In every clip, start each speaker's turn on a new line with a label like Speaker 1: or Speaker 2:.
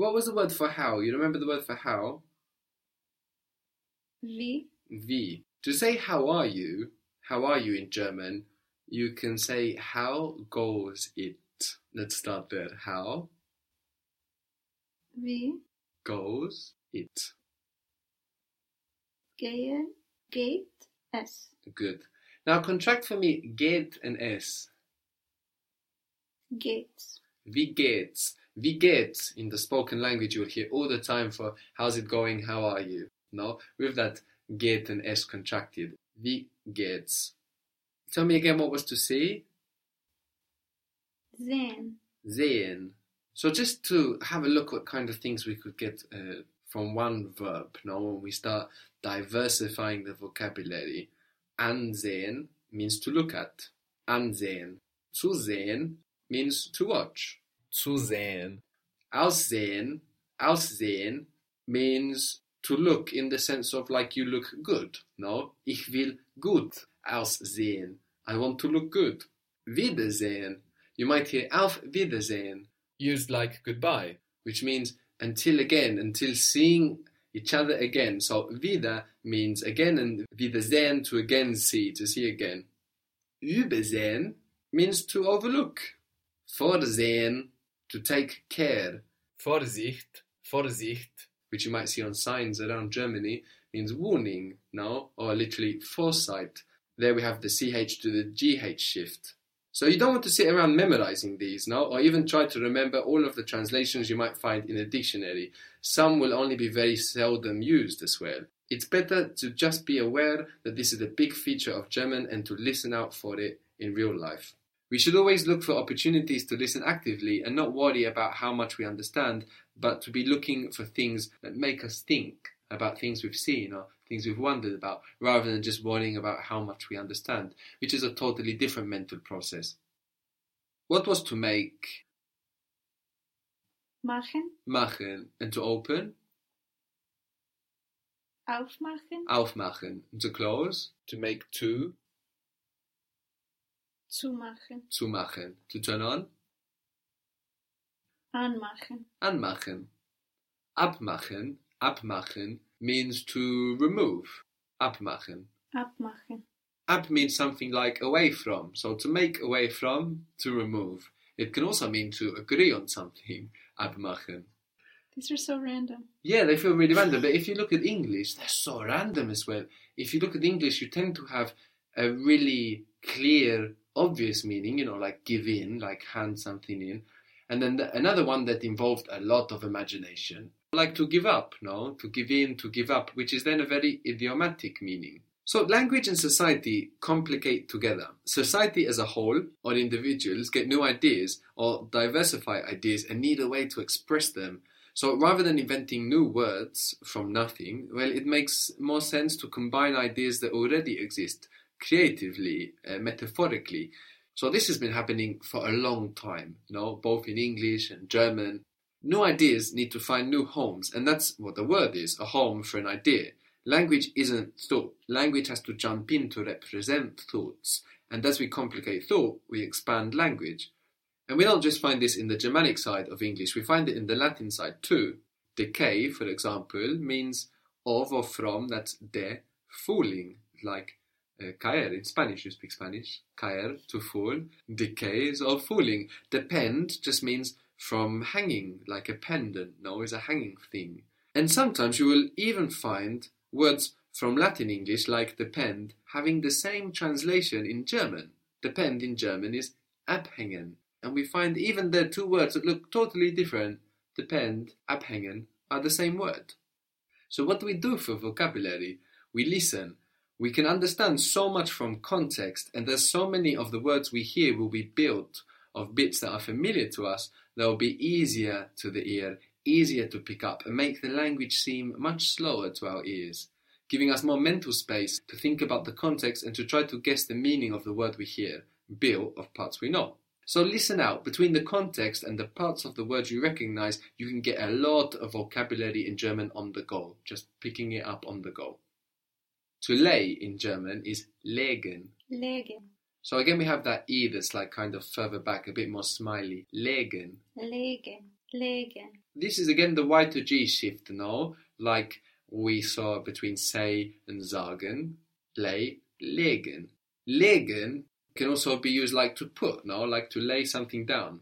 Speaker 1: What was the word for how? You remember the word for how?
Speaker 2: Wie.
Speaker 1: Wie. To say how are you, how are you in German, you can say how goes it. Let's start there. How
Speaker 2: Wie
Speaker 1: goes it.
Speaker 2: gehen, geht es?
Speaker 1: Good. Now contract for me geht and s.
Speaker 2: Geht's.
Speaker 1: Wie geht's? Wie geht's? In the spoken language you'll hear all the time for how's it going, how are you? No? With that geht and s contracted. Wie geht's? Tell me again what was to say?
Speaker 2: Sehen.
Speaker 1: Sehen. So just to have a look what kind of things we could get uh, from one verb, no? When we start diversifying the vocabulary. Ansehen means to look at. Ansehen. Zu sehen means to watch.
Speaker 3: Zusehen.
Speaker 1: Aussehen, aussehen means to look in the sense of like you look good. No, ich will gut aussehen. I want to look good. Wiedersehen. You might hear auf Wiedersehen,
Speaker 3: Used like goodbye.
Speaker 1: which means until again, until seeing each other again. So wieder means again and Wiedersehen to again see, to see again. Übersehen means to overlook. Vorsehen, to take care.
Speaker 3: Vorsicht. Vorsicht.
Speaker 1: which you might see on signs around Germany, means warning, no? Or literally foresight. There we have the CH to the GH shift. So you don't want to sit around memorizing these, no? Or even try to remember all of the translations you might find in a dictionary. Some will only be very seldom used as well. It's better to just be aware that this is a big feature of German and to listen out for it in real life. We should always look for opportunities to listen actively and not worry about how much we understand, but to be looking for things that make us think about things we've seen or things we've wondered about, rather than just worrying about how much we understand, which is a totally different mental process. What was to make?
Speaker 2: Machen.
Speaker 1: Machen. And to open?
Speaker 2: Aufmachen.
Speaker 1: Aufmachen. And to close?
Speaker 3: To make two.
Speaker 2: Zumachen.
Speaker 1: Zumachen. To turn on?
Speaker 2: Anmachen.
Speaker 1: Anmachen. Abmachen, abmachen means to remove. Abmachen.
Speaker 2: Abmachen.
Speaker 1: Ab means something like away from. So to make away from, to remove. It can also mean to agree on something. Abmachen.
Speaker 2: These are so random.
Speaker 1: Yeah, they feel really random. But if you look at English, they're so random as well. If you look at English, you tend to have a really clear, obvious meaning, you know, like give in, like hand something in. And then the, another one that involved a lot of imagination, like to give up, no? To give in, to give up, which is then a very idiomatic meaning. So language and society complicate together. Society as a whole, or individuals, get new ideas or diversify ideas and need a way to express them. So rather than inventing new words from nothing, well, it makes more sense to combine ideas that already exist creatively, uh, metaphorically. So this has been happening for a long time, you know, both in English and German. New ideas need to find new homes, and that's what the word is a home for an idea. Language isn't thought. Language has to jump in to represent thoughts. And as we complicate thought, we expand language. And we don't just find this in the Germanic side of English, we find it in the Latin side too. Decay, for example, means of or from, that's de, fooling, like uh, caer in Spanish, you speak Spanish. Caer, to fall, decays or falling. Depend just means from hanging, like a pendant, no, is a hanging thing. And sometimes you will even find words from Latin English, like depend, having the same translation in German. Depend in German is abhängen. And we find even the two words that look totally different, depend, abhängen, are the same word. So what do we do for vocabulary? We listen. We can understand so much from context, and there's so many of the words we hear will be built of bits that are familiar to us that will be easier to the ear, easier to pick up, and make the language seem much slower to our ears, giving us more mental space to think about the context and to try to guess the meaning of the word we hear, built of parts we know. So listen out. Between the context and the parts of the words you recognize, you can get a lot of vocabulary in German on the go, just picking it up on the go. To lay in German is legen.
Speaker 2: Legen.
Speaker 1: So again, we have that E that's like kind of further back, a bit more smiley. Legen.
Speaker 2: Legen. Legen.
Speaker 1: This is again the Y to G shift, no? Like we saw between say and sagen. Lay, legen. Legen can also be used like to put, no? Like to lay something down.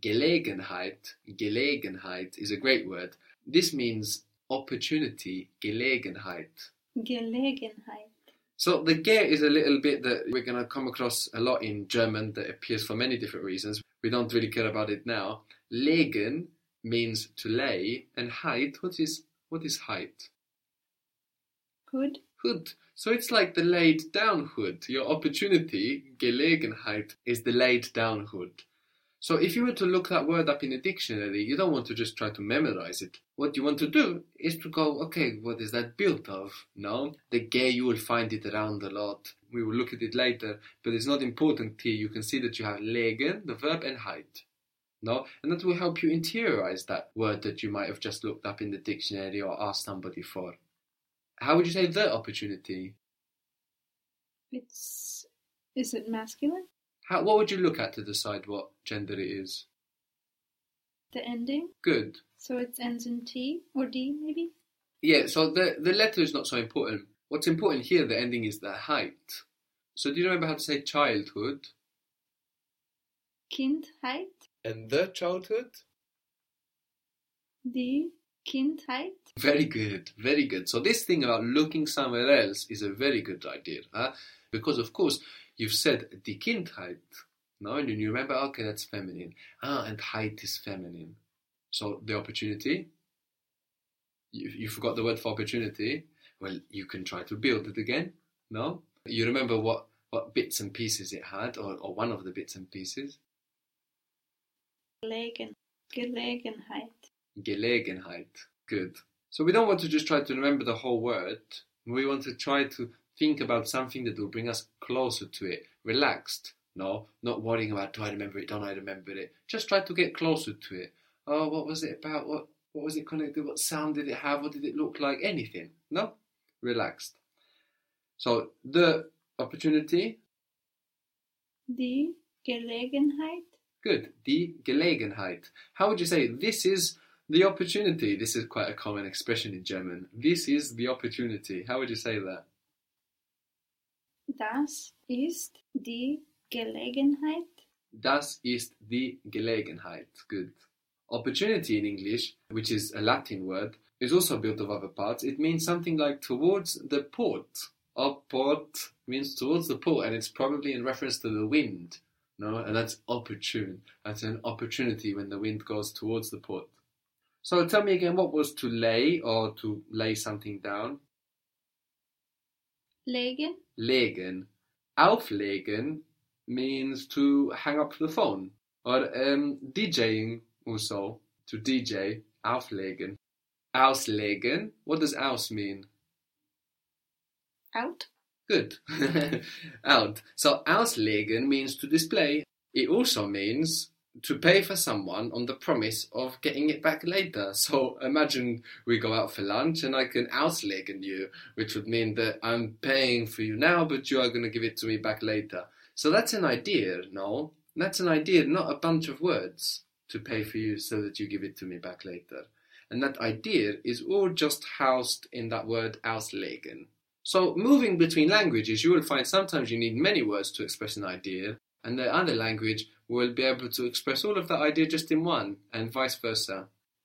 Speaker 1: Gelegenheit, Gelegenheit is a great word. This means opportunity, Gelegenheit.
Speaker 2: Gelegenheit.
Speaker 1: So the ge is a little bit that we're going to come across a lot in German that appears for many different reasons. We don't really care about it now. Legen means to lay, and heit, what is what is heit?
Speaker 2: Hood.
Speaker 1: Hood. So it's like the laid down hood. Your opportunity, Gelegenheit, is the laid down hood. So if you were to look that word up in a dictionary, you don't want to just try to memorize it. What you want to do is to go, okay, what is that built of? No, the ge you will find it around a lot. We will look at it later, but it's not important here. You can see that you have legen, the verb, and heit. No, and that will help you interiorize that word that you might have just looked up in the dictionary or asked somebody for. How would you say the opportunity?
Speaker 2: It's. Is it masculine?
Speaker 1: How, what would you look at to decide what gender it is?
Speaker 2: The ending?
Speaker 1: Good.
Speaker 2: So it ends in T or D, maybe?
Speaker 1: Yeah, so the, the letter is not so important. What's important here, the ending is the heit. So do you remember how to say childhood?
Speaker 2: Kindheit?
Speaker 3: And the childhood?
Speaker 2: Die Kindheit?
Speaker 1: Very good, very good. So this thing about looking somewhere else is a very good idea. Huh? Because of course, you've said die Kindheit. No, and you remember, okay, that's feminine. Ah, and heit is feminine. So the opportunity, you, you forgot the word for opportunity. Well, you can try to build it again. No? You remember what, what bits and pieces it had, or, or one of the bits and pieces?
Speaker 2: Gelegen. Gelegenheit.
Speaker 1: Gelegenheit. Good. So we don't want to just try to remember the whole word. We want to try to think about something that will bring us closer to it. Relaxed. No, not worrying about do I remember it, don't I remember it. Just try to get closer to it. Oh, what was it about? What what was it connected? What sound did it have? What did it look like? Anything. No? Relaxed. So the opportunity,
Speaker 2: Die Gelegenheit?
Speaker 1: good. Die Gelegenheit. How would you say this is the opportunity? This is quite a common expression in German. This is the opportunity. How would you say that?
Speaker 2: Das ist die Gelegenheit.
Speaker 1: Das ist die Gelegenheit. Good. Opportunity in English, which is a Latin word, is also built of other parts. It means something like towards the port. Up port means towards the port, and it's probably in reference to the wind. No, and that's opportune. That's an opportunity when the wind goes towards the port. So tell me again, what was to lay or to lay something down?
Speaker 2: Legen.
Speaker 1: Legen. Auflegen means to hang up the phone. Or um, DJing also, to DJ. Auflegen. Auslegen. What does aus mean?
Speaker 2: Out.
Speaker 1: Good. Out. So auslegen means to display. It also means to pay for someone on the promise of getting it back later. So imagine we go out for lunch and I can auslegen you, which would mean that I'm paying for you now, but you are going to give it to me back later. So that's an idea, no? That's an idea, not a bunch of words to pay for you so that you give it to me back later. And that idea is all just housed in that word auslegen. So moving between languages, you will find sometimes you need many words to express an idea, and the other language will be able to express all of that idea just in one, and vice versa.